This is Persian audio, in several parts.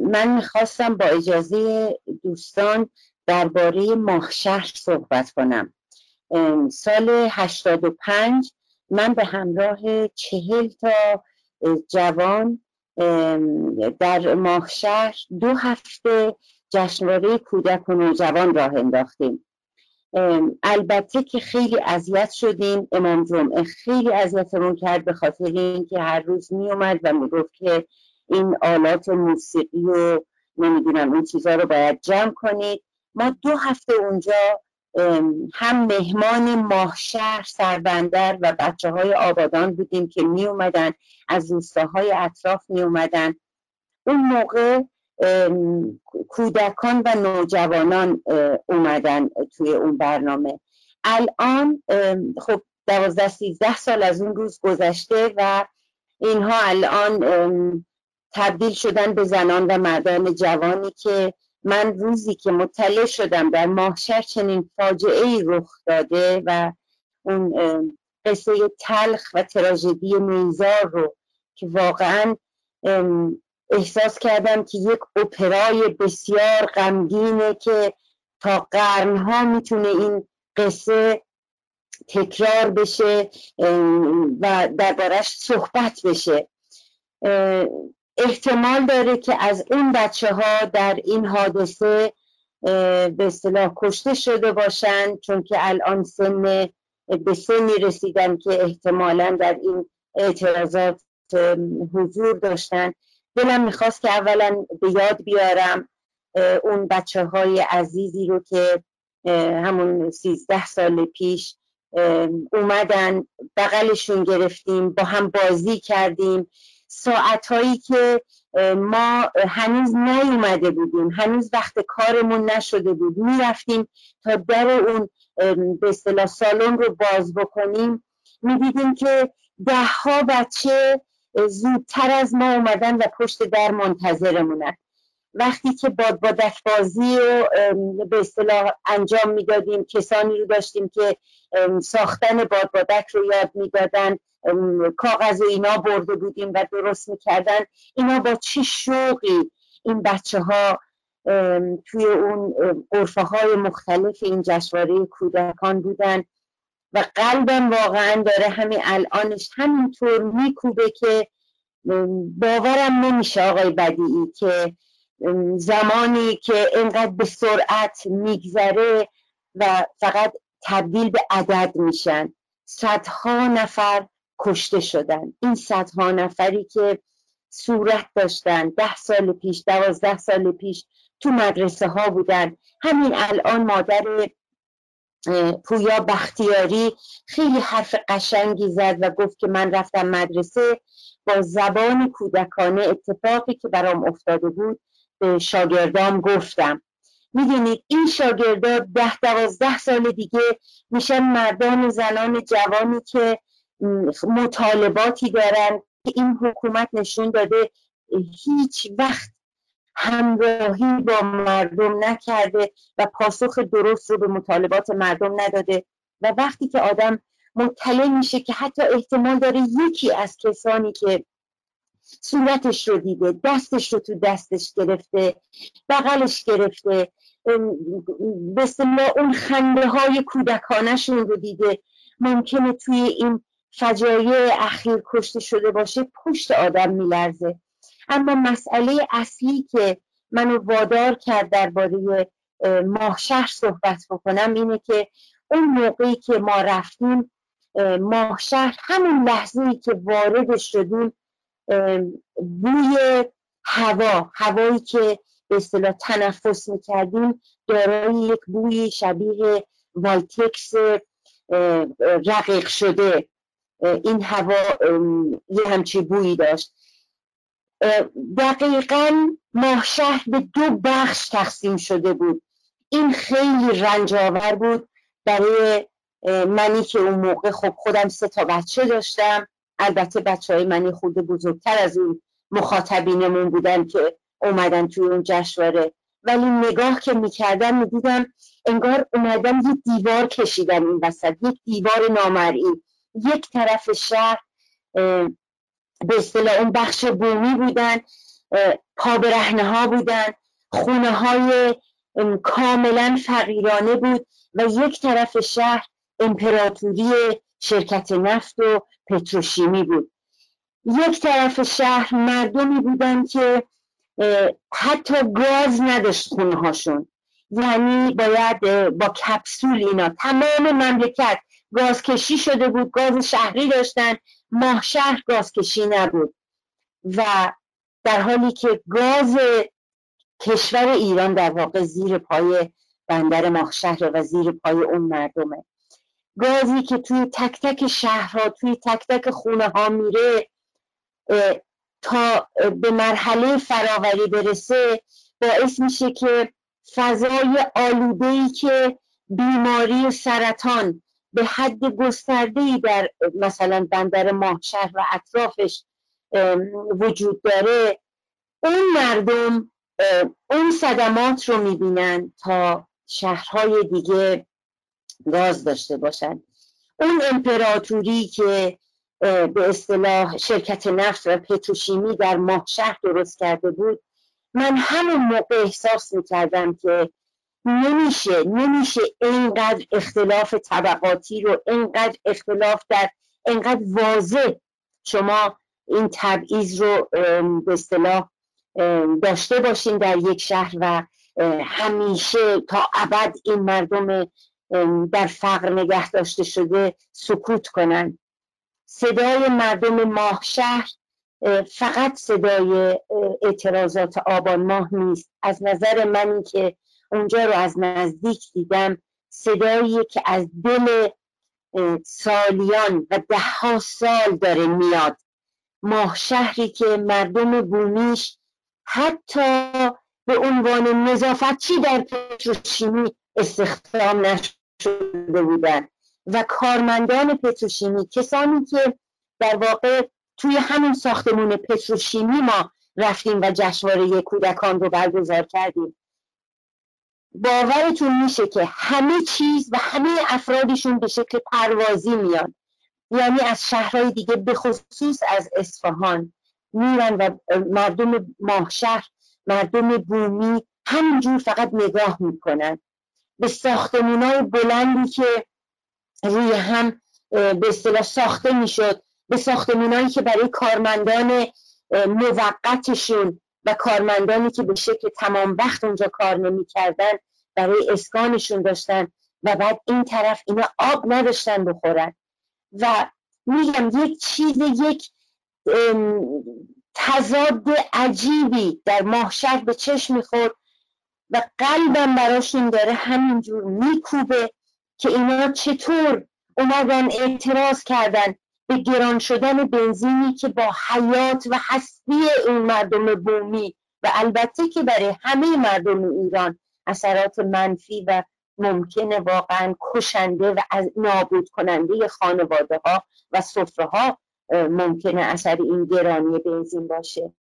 من می‌خواستم با اجازه دوستان درباره ماهشهر صحبت کنم. سال 85 من به همراه چهل تا جوان در ماهشهر دو هفته جشنواره کودک و نوجوان راه انداختیم. البته که خیلی اذیت شدیم امام جمعه خیلی اذیتمون کرد به خاطر اینکه هر روز می اومد و می‌گفت که این آلات موسیقی و نمی‌دونم این چیزها رو باید جمع کنید. ما دو هفته اونجا هم مهمان ماهشهر سربندر و بچه های آبادان بودیم که می اومدن از روستاهای اطراف می اومدن اون موقع کودکان و نوجوانان اومدن توی اون برنامه. الان خب دوازده سیزده سال از اون روز گذشته و اینها الان تبدیل شدن به زنان و مردان جوانی که من روزی که مطلع شدم در ماهشر چنین فاجعه ای رخ داده و اون قصه تلخ و تراژدی میزار رو که واقعا احساس کردم که یک اپرای بسیار غمگینه که تا قرنها می‌تونه این قصه تکرار بشه و دربارش صحبت بشه. احتمال داره که از این بچه ها در این حادثه به اصطلاح کشته شده باشن چون که الان سن به سنی رسیدن که احتمالا در این اعتراضات حضور داشتن. دلم می‌خواست که اولا به یاد بیارم اون بچه های عزیزی رو که همون سیزده سال پیش اومدن بغلشون گرفتیم با هم بازی کردیم. ساعت هایی که ما هنوز نیومده بودیم هنوز وقت کارمون نشده بود. می‌رفتیم تا در اون به اصطلاح سالن رو باز بکنیم. می‌دیدیم که ده ها بچه زودتر از ما اومدن و پشت در منتظرمونن. وقتی که باد بادک بازی رو به اصطلاح انجام می‌دادیم کسانی رو داشتیم که ساختن باد بادک رو یاد می‌دادن. کاغذ و اینا برده بودیم و درست می‌کردن. اینا با چه شوقی این بچه ها توی اون قرفه های مختلف این جشنواره کودکان بودن؟ و قلبم واقعا داره همین الانش همینطور میکوبه که باورم نمیشه آقای بدیعی که زمانی که اینقدر به سرعت میگذره و فقط تبدیل به عدد میشن. صدها نفر کشته شدن. این صدها نفری که صورت داشتن ده سال پیش دوازده سال پیش تو مدرسه ها بودن. همین الان مادر پویا بختیاری خیلی حرف قشنگی زد و گفت که من رفتم مدرسه با زبان کودکانه. اتفاقی که برام افتاده بود به شاگردام گفتم. می‌دونید این شاگردا ده دوازده سال دیگه میشن مردان و زنان جوانی که مطالباتی دارن که این حکومت نشون داده هیچ وقت همراهی با مردم نکرده و پاسخ درست رو به مطالبات مردم نداده. و وقتی که آدم مطلع میشه که حتی احتمال داره یکی از کسانی که صورتش رو دیده دستش رو تو دستش گرفته بغلش گرفته به اون خنده های کودکانشون رو دیده ممکنه توی این فجایع اخیر کشته شده باشه پشت آدم میلرزه. اما مسئله اصلی که منو وادار کرد درباره ماهشهر صحبت بکنم اینه که اون موقعی که ما رفتیم ماهشهر همون لحظه ای که وارد شدیم بوی هوا هوایی که به اصطلاح تنفس می‌کردیم دارای یک بوی شبیه وایتکس رقیق شده. این هوا یه همچی بویی داشت. دقیقا ماهشهر به دو بخش تقسیم شده بود. این خیلی رنجاور بود. برای منی که اون موقع خب خودم سه تا بچه داشتم. البته بچه های منی خود بزرگتر از اون مخاطبینمون بودن که اومدن توی اون جشنواره. ولی نگاه که می‌کردم می‌دیدم انگار اومدم یه دیوار کشیدم این وسط یک دیوار نامرئی. یک طرف شهر به اصطلاح اون بخش بومی بودن پابرهنه ها بودن خونه های کاملا فقیرانه بود و یک طرف شهر امپراتوری شرکت نفت و پتروشیمی بود. یک طرف شهر مردمی بودن که حتی گاز نداشت خونه هاشون یعنی باید با کپسول اینا. تمام مملکت گازکشی شده بود گاز شهری داشتن ماه شهر گازکشی نبود. و در حالی که گاز کشور ایران در واقع زیر پای بندر ماهشهر و زیر پای اون مردمه. گازی که توی تک تک شهرها توی تک تک خونه ها میره تا به مرحله فراوری برسه باعث میشه که فضای آلوده ای که بیماری سرطان به حد گسترده در مثلا بندر ماهشهر و اطرافش وجود داره. اون مردم اون صدمات رو می‌بینن تا شهرهای دیگه گاز داشته باشن. اون امپراتوری که به اصطلاح شرکت نفت و پتروشیمی در ماه شهر درست کرده بود من همون موقع احساس می‌کردم که نمیشه نمیشه اینقدر اختلاف طبقاتی رو اینقدر اختلاف در اینقدر واضح شما این تبعیض رو به اصطلاح داشته باشین در یک شهر و همیشه تا ابد این مردم در فقر نگه داشته شده سکوت کنند صدای مردم ماه شهر فقط صدای اعتراضات آبان ماه نیست. از نظر منی که اونجا رو از نزدیک دیدم. صدایی که از دل سالیان و ده ها سال داره میاد. ماه شهری که مردم بومیش حتی به عنوان نظافتچی در پتروشیمی استخدام نشده بودن؟ و کارمندان پتروشیمی کسانی که در واقع توی همین ساختمون پتروشیمی ما رفتیم و جشنواره کودکان رو برگزار کردیم. باورتون میشه که همه چیز و همه افرادشون به شکل پروازی میان. یعنی از شهرهای دیگه به خصوص از اصفهان میرن و مردم ماهشهر مردم بومی همینجور فقط نگاه می‌کنن. به ساختمون های بلندی که روی هم به اصطلاح ساخته می‌شد به ساختمونایی که برای کارمندان موقتشون و کارمندانی که به شکل تمام وقت اونجا کار نمی‌کردن برای اسکانشون داشتن و بعد این طرف اینا آب نداشتن بخورن. و میگم یک چیز یک تضاد عجیبی در ماهشهر به چشم می‌خورد و قلبم براشون داره همینجور میکوبه که اینا چطور اومدن اعتراض کردن به گران شدن بنزینی که با حیات و هستی این مردم بومی و البته که برای همه مردم ایران اثرات منفی و ممکنه واقعا کشنده و از نابود کننده خانواده ها و صفره ها ممکنه اثر این گرانی بنزین باشه.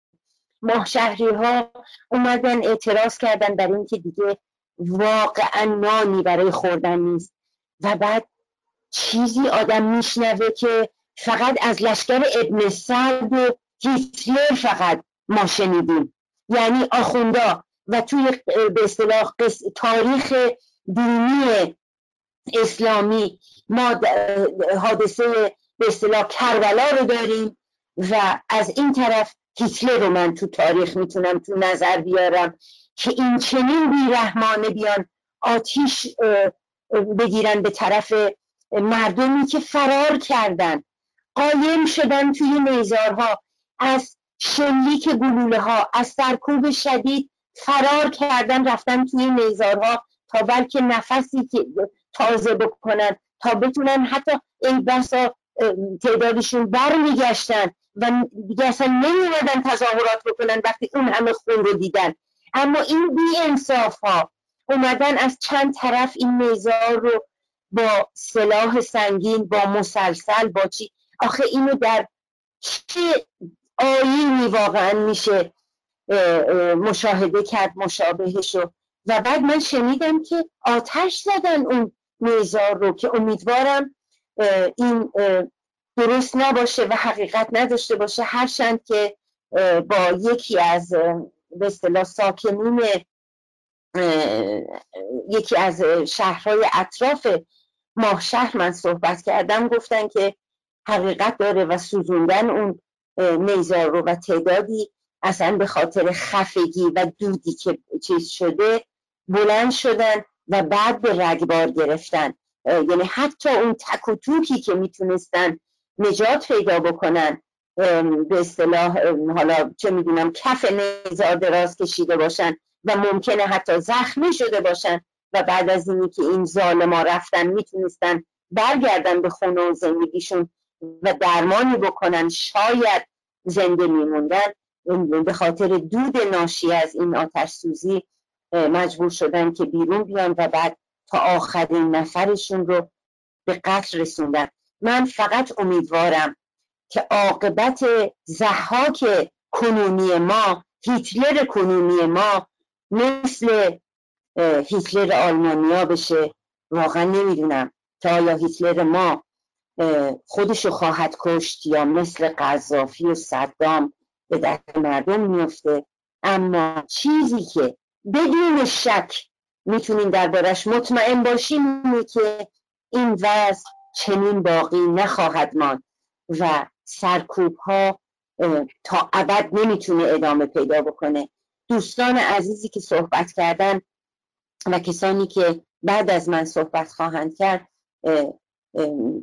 ماه شهری ها اومدن اعتراض کردن برای اینکه دیگه واقعا نانی برای خوردن نیست و بعد چیزی آدم میشنوه که فقط از لشکر ابن سعد و هیتلر فقط ما شنیدیم. یعنی آخوندا و توی به اصطلاح تاریخ دینی اسلامی ما حادثه به اصطلاح کربلا رو داریم و از این طرف هیتلر رو من تو تاریخ می‌تونم تو نظر بیارم که این چنین بیرحمانه بیان آتیش بگیرن به طرف مردمی که فرار کردن. قایم شدن توی نیزارها از شلیک گلوله ها از سرکوب شدید فرار کردن رفتن توی نیزارها تا بلکه نفسی که تازه بکنن تا بتونن حتی این بسا تعدادشون برمیگشتن و دیگه اصلا نمیمدن تظاهرات بکنن وقتی اون همه خون رو دیدن. اما این بی انصاف ها اومدن از چند طرف این نیزار رو با سلاح سنگین با مسلسل با چی؟ آخه اینو در چه آیینی واقعا میشه مشاهده کرد مشابهشو و بعد من شنیدم که آتش زدن اون نیزار رو که امیدوارم این درست نباشه و حقیقت نداشته باشه. هرچند که با یکی از به اصطلاح ساکنین یکی از شهرهای اطراف ماه شهر من صحبت کردم گفتن که حقیقت داره و سوزوندن اون نیزار رو و تعدادی اصلا به خاطر خفگی و دودی که چیز شده بلند شدن و بعد به رگبار گرفتن. یعنی حتی اون تک و توکی که می‌تونستن نجات پیدا بکنن به اصطلاح حالا چه می‌دونم کف نیزار دراز کشیده باشن و ممکنه حتی زخمی شده باشن و بعد از اینی که این ظالما رفتن می‌تونستن برگردن به خونه و زندگیشون. و درمانی بکنن شاید زنده میموندن. به خاطر دود ناشی از این آتش سوزی مجبور شدن که بیرون بیان و بعد تا آخرین نفرشون رو به قتل رسوندن. من فقط امیدوارم که عاقبت زحاک کنونی ما هیتلر کنونی ما مثل هیتلر آلمانیا بشه. واقعا نمی‌دونم تا آیا هیتلر ما خودشو خواهد کشت یا مثل قذافی و صدام به دست مردم میفته. اما چیزی که بدون شک می‌تونیم دربارش مطمئن باشیم اینه که این وضع چنین باقی نخواهد ماند و سرکوب ها تا ابد نمی‌تونه ادامه پیدا بکنه. دوستان عزیزی که صحبت کردن و کسانی که بعد از من صحبت خواهند کرد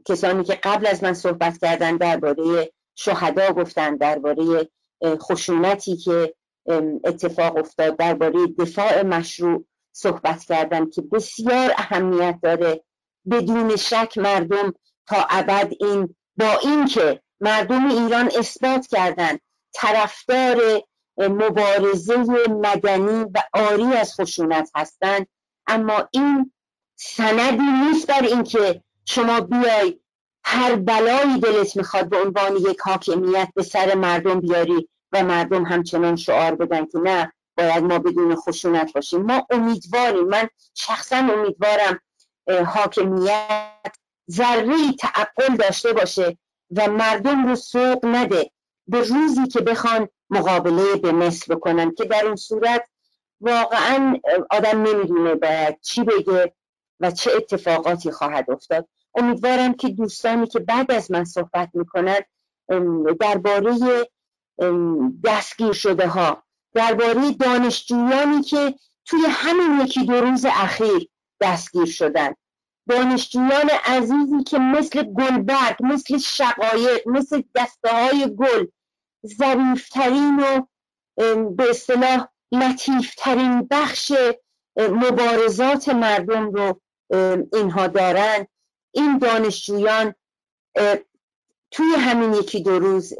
کسانی که قبل از من صحبت کردن درباره شهدا گفتن درباره خشونتی که اتفاق افتاد درباره دفاع مشروع صحبت کردن که بسیار اهمیت داره. بدون شک مردم تا ابد این با اینکه مردم ایران اثبات کردند طرفدار مبارزه مدنی و آری از خشونت هستند اما این سندی نیست بر اینکه شما بیای هر بلایی دلت می‌خواد به عنوان یک حاکمیت به سر مردم بیاری و مردم همچنان شعار بدن که نه باید ما بدون خشونت باشیم. ما امیدواریم من شخصا امیدوارم حاکمیت ذره تعقل داشته باشه و مردم رو سوق نده. به روزی که بخوان مقابله به مثل بکنن که در اون صورت واقعا آدم نمی‌دونه باید چی بگه. و چه اتفاقاتی خواهد افتاد. امیدوارم که دوستانی که بعد از من صحبت می‌کنن درباره دستگیر شده ها درباره دانشجویانی که توی همین یکی دو روز اخیر دستگیر شدن. دانشجویان عزیزی که مثل گلبرگ مثل شقایق مثل دسته های گل ظریفترین و به اصطلاح لطیفترین بخش مبارزات مردم رو اینها دارن. این دانشجویان توی همین یکی دو روز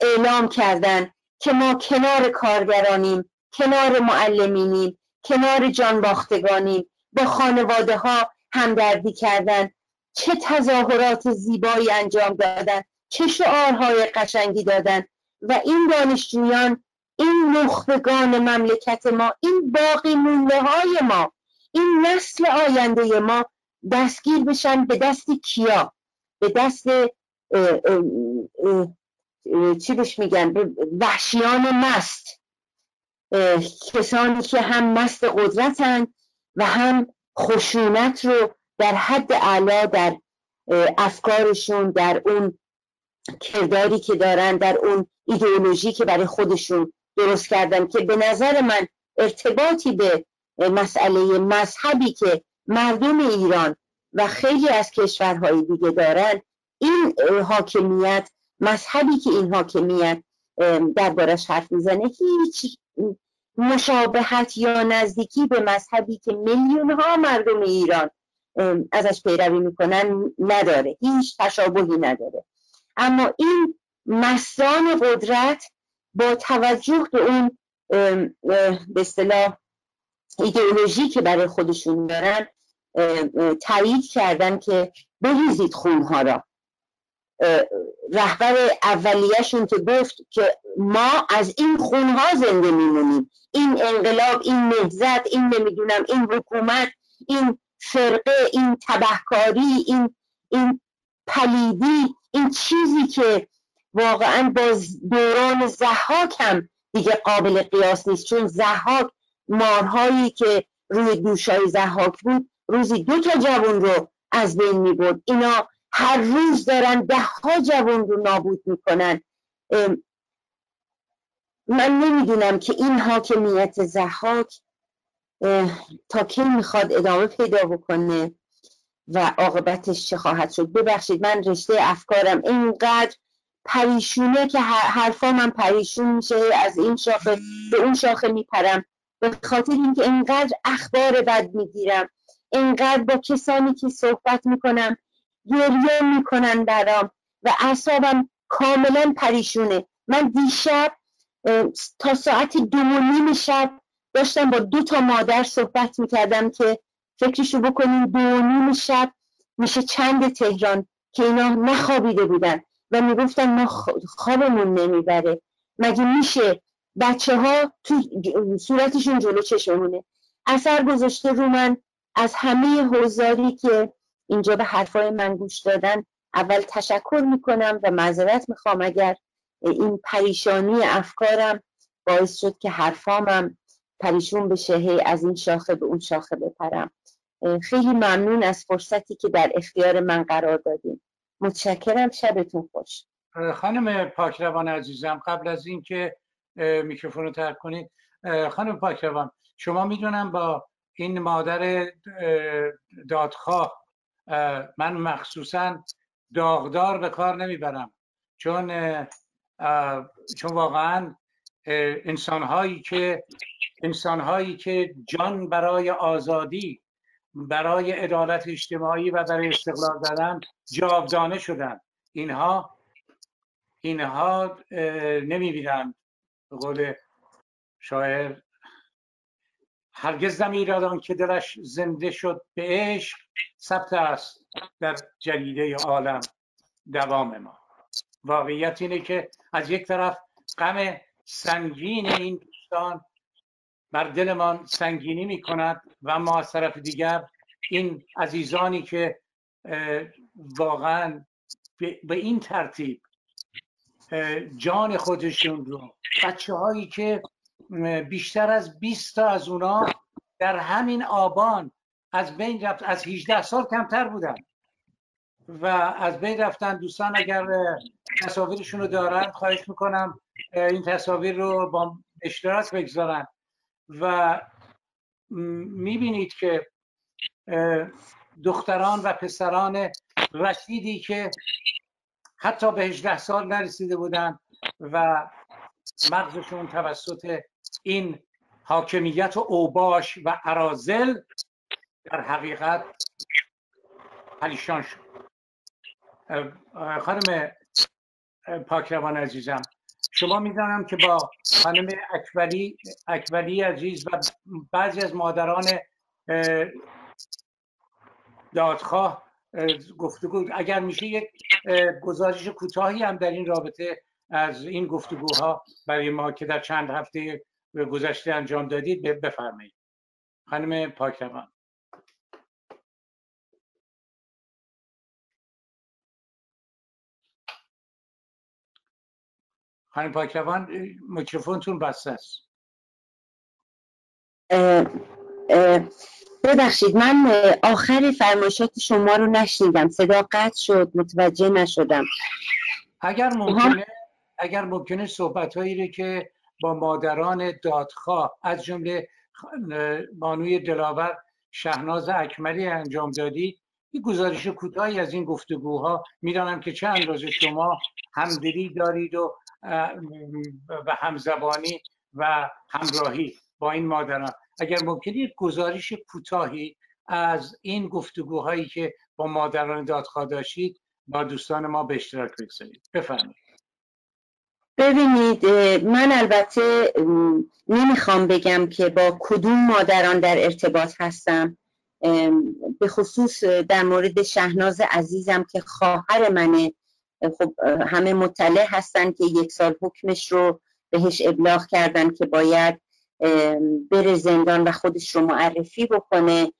اعلام کردن که ما کنار کارگرانیم کنار معلمینیم کنار جانباختگانیم. با خانواده ها همدردی کردن. چه تظاهرات زیبایی انجام دادن. چه شعارهای قشنگی دادن. و این دانشجویان این نخبگان مملکت ما این باقی مونده های ما این نسل آینده ما دستگیر بشن به دست کیا؟ به دست چی بهش میگن؟ وحشیان مست. کسانی که هم مست قدرتن و هم خشونت رو در حد اعلا در افکارشون در اون کرداری که دارن در اون ایدئولوژی که برای خودشون درست کردن که به نظر من ارتباطی به مسئله مذهبی که مردم ایران و خیلی از کشورهای دیگه دارن این حاکمیت مذهبی که این حاکمیت دربارش حرف می‌زنه هیچ مشابهت یا نزدیکی به مذهبی که میلیون ها مردم ایران ازش پیروی می‌کنن نداره هیچ تشابهی نداره. اما این مسان قدرت با توجه به اون به اصطلاح ایدئولوژی که برای خودشون دارن تایید کردن که بریزید خونها را. رهبر اولیهشون که گفت که ما از این خونها زنده میمونیم. این انقلاب این نهزت این نمی‌دونم این حکومت این فرقه این تبهکاری این این پلیدی این چیزی که واقعا با دوران زحاک هم دیگه قابل قیاس نیست. چون زحاک مارهایی که روی دوشای زحاک بود روزی دو تا جوان رو از بین می بود اینا هر روز دارن ده ها جوان رو نابود می‌کنن من نمی‌دونم که این حاکمیت زحاک تا کی می‌خواد ادامه پیدا بکنه و عاقبتش چه خواهد شد. ببخشید من رشته افکارم اینقدر پریشونه که حرفا من پریشون میشه از این شاخه به اون شاخه میپرم. به خاطر اینکه اینقدر اخبار بد می‌گیرم اینقدر با کسانی که صحبت می‌کنم گریه می‌کنن برام و اعصابم کاملا پریشونه. من دیشب تا ساعت دو و نیم شب داشتم با دو تا مادر صحبت می‌کردم که فکرشو بکنیم دو و نیم شب میشه چند تهران که اینا نخوابیده بودن و می‌گفتن ما خوابمون نمی‌بره. مگه میشه بچه ها تو صورتشون جلو چشمونه. اثر گذاشته رو من از همه حوزاری که اینجا به حرفای من گوش دادن اول تشکر می‌کنم و معذرت می‌خوام اگر این پریشانی افکارم باعث شد که حرفامم پریشون بشه هی از این شاخه به اون شاخه بپرم. خیلی ممنون از فرصتی که در اختیار من قرار دادیم متشکرم شبتون خوش. خانم پاکروان عزیزم قبل از اینکه میکروفون رو ترک کنید. خانم پاکروان شما می‌دونم با این مادر دادخواه من مخصوصا داغدار به کار نمی‌برم. چون چون واقعا انسان هایی که انسان هایی که جان برای آزادی برای عدالت اجتماعی و برای استقلال دادن جاودانه شدن. اینها اینها نمی‌بینند. به قول شاعر هرگز نمیرادان که دلش زنده شد به عشق ثبت است در جریده عالم دوام ما. واقعیت اینه که از یک طرف غم سنگین این دوستان بر دلمان سنگینی می کند و ما از طرف دیگر این عزیزانی که واقعا به این ترتیب جان خودشون رو. بچه هایی که بیشتر از 20 تا از اونا در همین آبان از بین رفت از 18 سال کمتر بودن. و از بین رفتن دوستان اگر تصاویرشون رو دارن خواهش می‌کنم این تصاویر رو با اشتراک بگذارن. و می‌بینید که دختران و پسران رشیدی که حتی به 18 سال نرسیده بودن و مغزشون توسط این حاکمیت و اوباش و عرازل در حقیقت پریشان شد. خانم پاکروان عزیزم شما می‌دانم که با خانم اکبری اکبری عزیز و بعضی از مادران دادخواه گفتگو اگر میشه یک گزارش کوتاهی هم در این رابطه از این گفتگوها برای ما که در چند هفته گذشته انجام دادید بفرمایید. خانم پاکروان. خانم پاکروان میکروفونتون بسته است. ببخشید من آخر فرمایشات شما رو نشنیدم. صدا قطع شد متوجه نشدم. اگر ممکنه اگر ممکنه صحبت هایی که با مادران دادخواه از جمله بانوی دلاور شهناز اکملی انجام دادی این گزارش کوتاهی از این گفتگوها می‌دانم که چه اندازه شما همدلی دارید و و همزبانی و همراهی. با این مادران. اگر ممکنه یک گزارش کوتاهی از این گفتگوهایی که با مادران دادخواه داشتید با دوستان ما به اشتراک بگذارید. بفرمایید. ببینید من البته نمی‌خوام بگم که با کدوم مادران در ارتباط هستم. به خصوص در مورد شهناز عزیزم که خواهر منه. خب همه مطلع هستن که یک سال حکمش رو بهش ابلاغ کردن که باید بره زندان و خودش رو معرفی بکنه.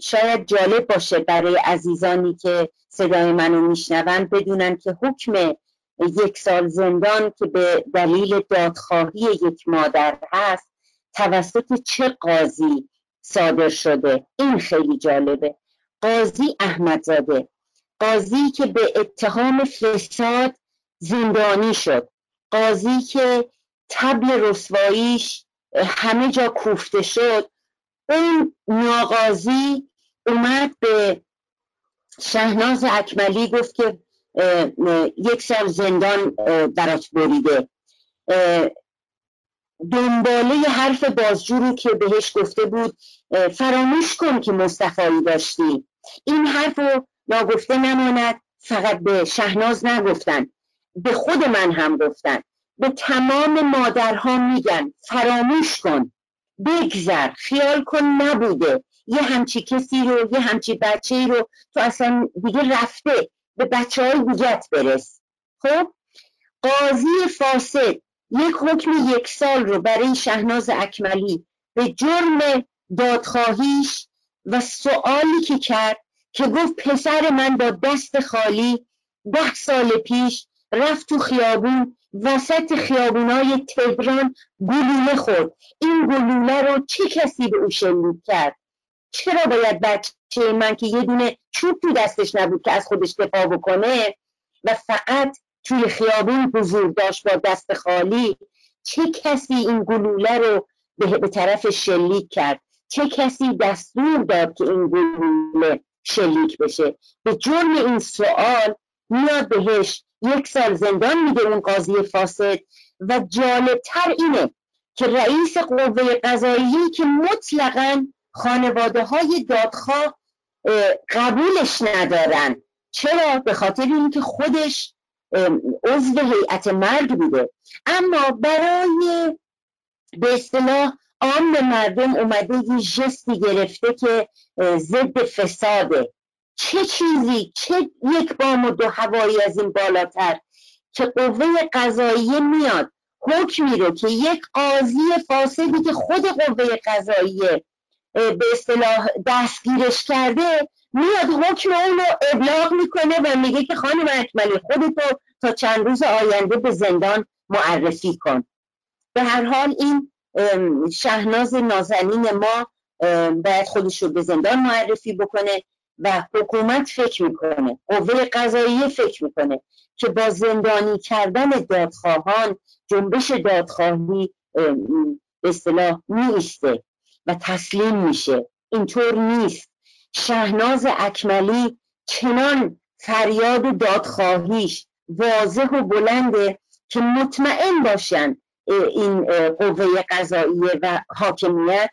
شاید جالب باشه برای عزیزانی که صدای منو میشنون بدونن که حکم یک سال زندان که به دلیل دادخواهی یک مادر هست توسط چه قاضی صادر شده؟ این خیلی جالبه. قاضی احمدزاده. قاضی که به اتهام فساد زندانی شد. قاضی که تبل رسواییش همه جا کوفته شد. اون ناقاضی اومد به شهناز اکملی گفت که یک سال زندان برات بریده. دنباله حرف بازجو که بهش گفته بود فراموش کن که مصطفایی داشتی. این حرف رو ناگفته نماند فقط به شهناز نگفتن به خود من هم گفتن. به تمام مادرها میگن فراموش کن بگذر خیال کن نبوده. یه همچی کسی رو یه همچی بچه ای رو تو اصلا دیگه رفته به بچه های دیگت برس. خب؟ قاضی فاسد یک حکم یک سال رو برای شهناز اکملی به جرم دادخواهیش و سوالی که کرد که گفت پسر من با دست خالی ده سال پیش رفت تو خیابون وسط خیابونای تهران گلوله خورد. این گلوله رو چه کسی به او شلیک کرد؟ چرا باید بچه من که یه دونه چوب تو دستش نبود که از خودش دفاع بکنه و فقط توی خیابون حضور داشت با دست خالی چه کسی این گلوله رو به طرف شلیک کرد؟ چه کسی دستور داد که این گلوله شلیک بشه؟ به جرم این سوال میاد بهش یک سال زندان میده اون قاضی فاسد و جالبتر اینه که رئیس قوه قضایی که مطلقا خانواده های دادخواه قبولش ندارن. چرا؟ به خاطر اینکه خودش عضو هیئت مرگ بوده. اما برای به اصطلاح عام مردم اومده یه جستی گرفته که ضد فساده. چه چیزی چه یک بام و دو هوایی از این بالاتر که قوه قضاییه میاد حکمی رو که یک قاضی فاسدی که خود قوه قضاییه به اصطلاح دستگیرش کرده میاد حکم اون رو ابلاغ می‌کنه و میگه که خانم اکملی خودتو تا چند روز آینده به زندان معرفی کن. به هر حال این شهناز نازنین ما باید خودش رو به زندان معرفی بکنه. و حکومت فکر می‌کنه قوه قضایی فکر می‌کنه که با زندانی کردن دادخواهان جنبش دادخواهی به اصطلاح و تسلیم میشه. اینطور نیست. شهناز اکملی چنان فریاد دادخواهیش واضح و بلنده که مطمئن باشن این قوه قضاییه و حاکمیت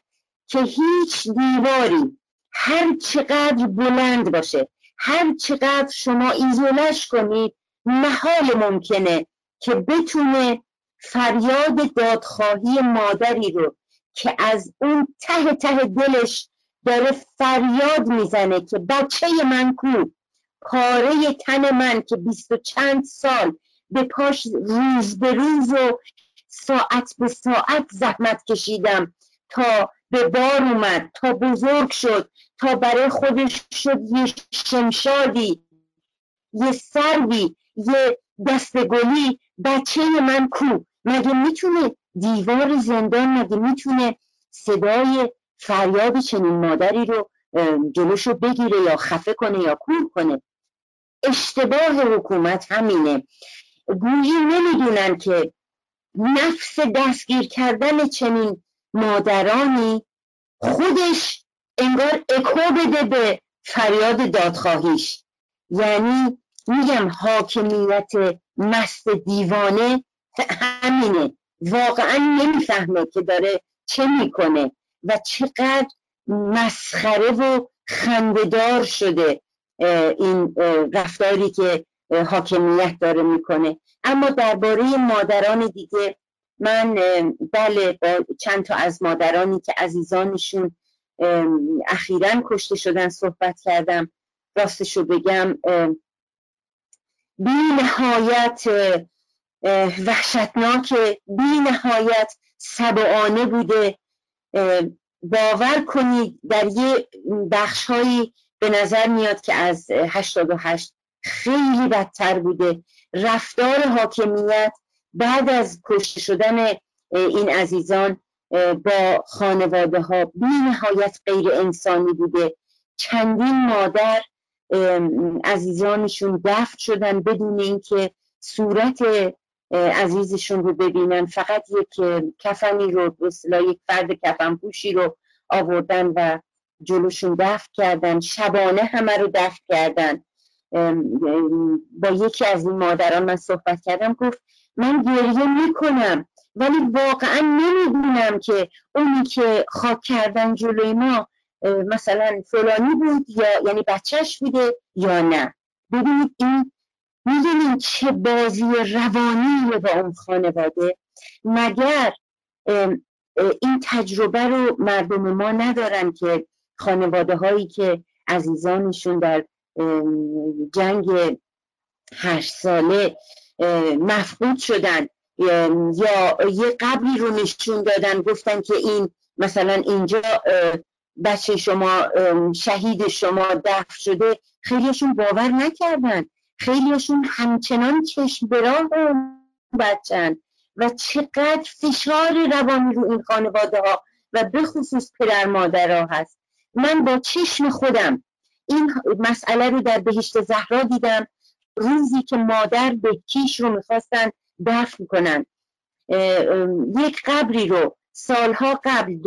که هیچ دیواری هر چقدر بلند باشه هر چقدر شما ایزولش کنید محال ممکنه که بتونه فریاد دادخواهی مادری رو که از اون ته ته دلش داره فریاد می‌زنه که بچه من کو پاره تن من که بیست و چند سال به پاش روز به روز و ساعت به ساعت زحمت کشیدم تا به بار اومد تا بزرگ شد تا برای خودش شد یه شمشادی یه سروی یه دستگلی. بچه من کو؟ مگه می‌تونه دیوار زندان مگه می‌تونه صدای فریاد چنین مادری رو جلوشو بگیره یا خفه کنه یا کور کنه؟ اشتباه حکومت همینه. گویی نمی‌دونن که نفس دستگیر کردن چنین مادرانی خودش انگار اکو بده به فریاد دادخواهیش. یعنی میگم حاکمیت مست دیوانه همینه. واقعا نمی‌فهمه که داره چه می‌کنه و چقدر مسخره و خندهدار شده این رفتاری که حاکمیت داره می‌کنه. اما درباره مادران دیگه من بله با چند تا از مادرانی که عزیزانشون اخیرا کشته شدن صحبت کردم. راستشو بگم بی نهایت وحشتناک بی نهایت سبعانه بوده. باور کنید در یه بخشهایی به نظر میاد که از 88 خیلی بدتر بوده. رفتار حاکمیت بعد از کشته شدن این عزیزان با خانواده ها بی نهایت غیر انسانی بوده. چندین مادر عزیزانشون دفت شدن بدون اینکه صورت عزیزشون رو ببینن. فقط یک کفنی رو مثلا یک فرد کفن پوشی رو آوردن و جلوشون دفت کردن. شبانه همه رو دفت کردن. با یکی از این مادران من صحبت کردم گفت من گریه می‌کنم ولی واقعا نمی‌دونم که اونی که خاک کردن جلوی ما مثلا فلانی بود یا یعنی بچهش بوده یا نه. ببینید این می‌دونید چه بازی روانی با اون خانواده. مگر این تجربه رو مردم ما ندارن که خانواده هایی که عزیزانشون در جنگ هشت ساله مفقود شدن. یا یه قبری رو نشون دادن گفتن که این مثلا اینجا بچه شما شهید شما دفن شده. خیلیشون باور نکردن. خیلیشون همچنان چشم براه بچن و چقدر فشار روانی رو این خانواده ها و به خصوص پدر مادر ها هست. من با چشم خودم این مسئله رو در بهشت زهرا دیدم. روزی که مادر به کیش رو می‌خواستن دفن کنن یک قبری رو سالها قبل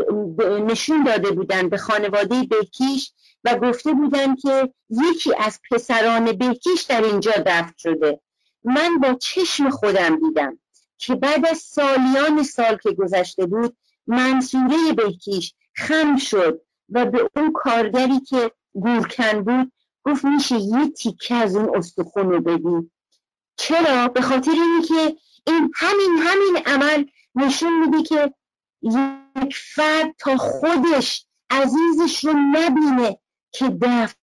نشون داده بودن به خانواده بهکیش و گفته بودن که یکی از پسران بهکیش در اینجا دفن شده. من با چشم خودم دیدم که بعد از سالیان سال که گذشته بود منصوره بهکیش خم شد و به اون کارگری که گورکن بود گفت میشه یه تیکه از اون استخون رو بدی چرا؟ به خاطر اینکه این همین همین عمل نشون میده که یک فرد تا خودش عزیزش رو نبینه که دفت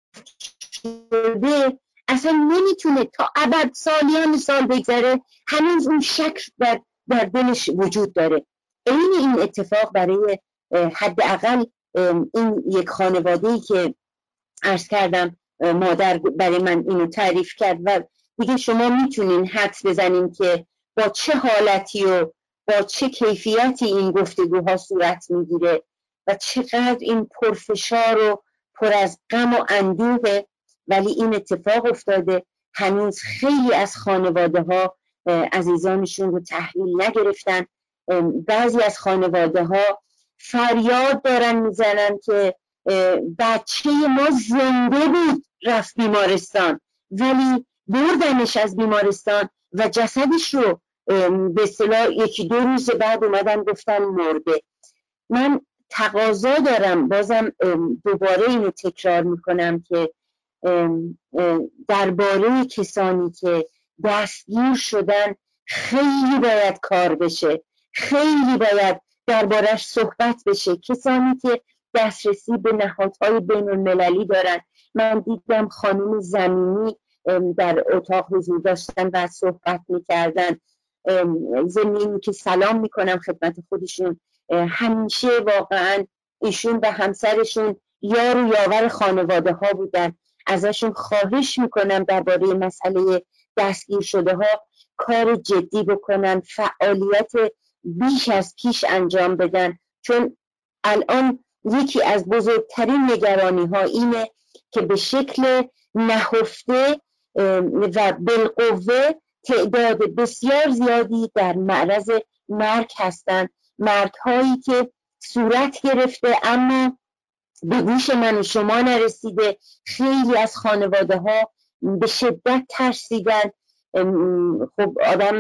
شده اصلا نمی‌تونه تا ابد سالیان سال بگذره هنوز اون شک در, در دلش وجود داره این این اتفاق برای حداقل این یک خانواده ای که عرض کردم مادر برای من اینو تعریف کرد و دیگه شما می‌تونین حدس بزنین که با چه حالتی و با چه کیفیتی این گفتگوها صورت می‌گیره و چقدر این پرفشار و پر از غم و اندوه ولی این اتفاق افتاده. هنوز خیلی از خانواده ها عزیزانشون رو تحویل نگرفتن. بعضی از خانواده ها فریاد دارن می‌زنن که بچه ما زنده بود. رفت بیمارستان. ولی بردنش از بیمارستان و جسدش رو به اصطلاح یکی دو روز بعد اومدن گفتن مرده. من تقاضا دارم بازم دوباره اینو تکرار می‌کنم که درباره کسانی که دستگیر شدن خیلی باید کار بشه. خیلی باید دربارش صحبت بشه. کسانی که دسترسی به نهادهای بین المللی دارن من دیدم خانم زمینی در اتاق حضور داشتن و صحبت می‌کردن. زمینی که سلام می‌کنم خدمت خودشون. همیشه واقعا ایشون و همسرشون یار و یاور خانواده ها بودن. ازشون خواهش می‌کنم درباره مسئله دستگیر شده ها کار جدی بکنن فعالیت بیش از پیش انجام بدن. چون الان یکی از بزرگترین نگرانی ها اینه که به شکل نهفته و بالقوه تعداد بسیار زیادی در معرض مرگ هستند. مرگ هایی که صورت گرفته اما به گوش من و شما نرسیده. خیلی از خانواده ها به شدت ترسیدن. خب آدم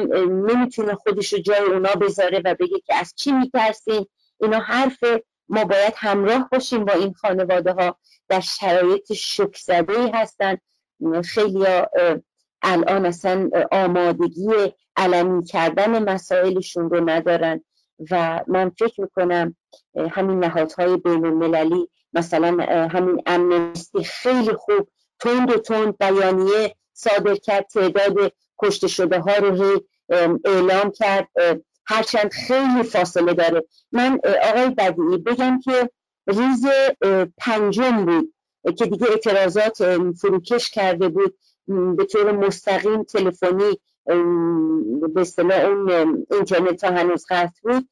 نمی‌تونه خودش رو جای اونا بذاره و بگه که از چی میترسین؟ اینا حرف ما باید همراه باشیم با این خانواده ها در شرایط شک زده هستن. خیلی الان اصلا آمادگی علمی کردن مسائلشون رو ندارن و من فکر می‌کنم همین نهادهای بین المللی مثلا همین امنستی خیلی خوب تند و تند بیانیه صادر کرد تعداد کشته شده ها رو اعلام کرد هرچند خیلی فاصله داره. من آقای بدیعی بگم که روز پنجم بود که دیگه اعتراضات فروکش کرده بود. به طور مستقیم تلفنی به اصطلاح اون اینترنت ها هنوز قطع بود.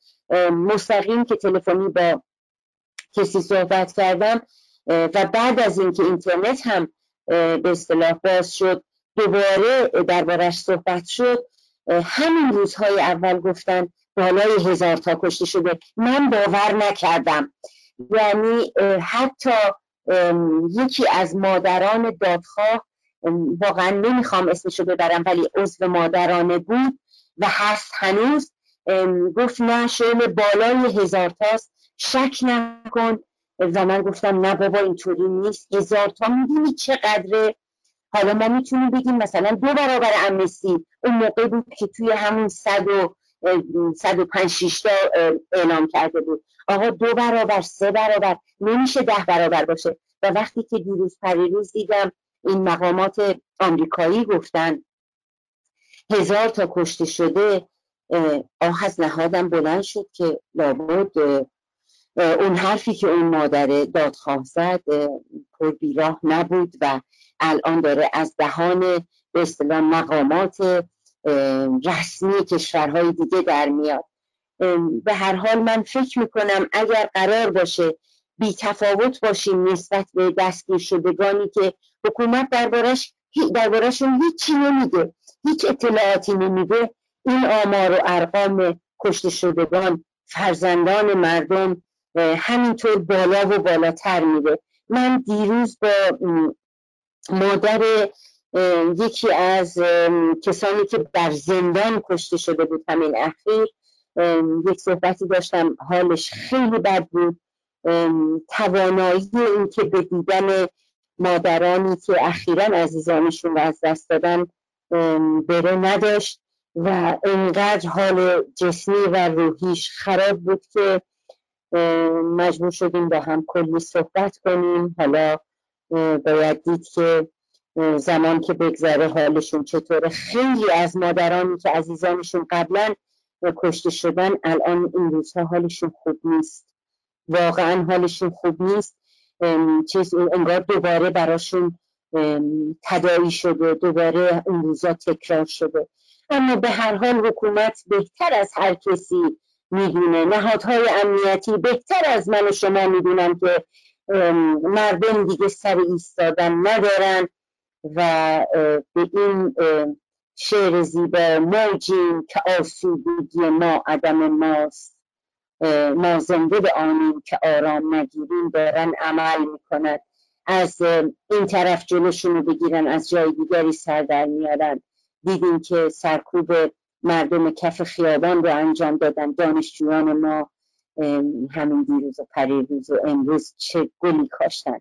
مستقیم که تلفنی با کسی صحبت کردم. و بعد از اینکه اینترنت هم به اصطلاح باز شد دوباره دربارش صحبت شد. همین روزهای اول گفتن بالای هزار تا کشته شده. من باور نکردم. یعنی حتی یکی از مادران دادخواه واقعا نمی‌خوام اسمشو ببرم ولی عضو مادرانه بود و هست هنوز. گفت نه شعر بالای هزار تاست. شک نکن. و من گفتم نه بابا اینطوری نیست. هزار تا می‌دونی چقدره؟ حالا ما می‌تونیم بگیم مثلا دو برابر امنستی اون موقع بود که توی همون صد و صد و پنج تا اعلام کرده بود. آقا دو برابر سه برابر نمیشه ده برابر باشه. و وقتی که دیروز پریروز دیدم این مقامات آمریکایی گفتن هزار تا کشته شده آه از نهادم بلند شد که لابد اون حرفی که اون مادر دادخواه زد پر بیراه نبود و الان داره از دهان به اصطلاح مقامات رسمی کشورهای دیگه در میاد. به هر حال من فکر می‌کنم اگر قرار باشه بی تفاوت باشیم نسبت به دستگیر شدگانی که حکومت دربارش دربارشون هیچی نمیده هیچ اطلاعاتی نمیده این آمار و ارقام کشته شدگان فرزندان مردم همینطور بالا و بالاتر میره. من دیروز با مادر یکی از کسانی که در زندان کشته شده بود همین اخیر یک صحبتی داشتم حالش خیلی بد بود. توانایی این که به دیدن مادرانی که اخیرا عزیزانشون رو از دست دادن بره نداشت و اینقدر حال جسمی و روحیش خراب بود که مجبور شدیم با هم کلی صحبت کنیم. حالا باید دید که زمان که بگذره حالشون چطوره. خیلی از مادرانی که عزیزانشون قبلا کشته شدن الان این روزها حالشون خوب نیست. واقعا حالشون خوب نیست. چیز انگار دوباره براشون تدایی شده دوباره اون روزا تکرار شده. اما به هر حال حکومت بهتر از هر کسی می‌دونه. نهادهای امنیتی بهتر از من و شما می‌دونن که مردم دیگه سر ایستادن ندارن و به این شعر زیبا موجیم که آسودگی ما عدم ماست. ما زنده به آنیم که آرام نگیریم دارن عمل می‌کنن. از این طرف جلوشون رو بگیرن از جای دیگری سر در میارن. دیدیم که سرکوب مردم کف خیابان رو انجام دادن دانشجویان ما. همین دیروز و پریروز و امروز چه گلی کاشتن.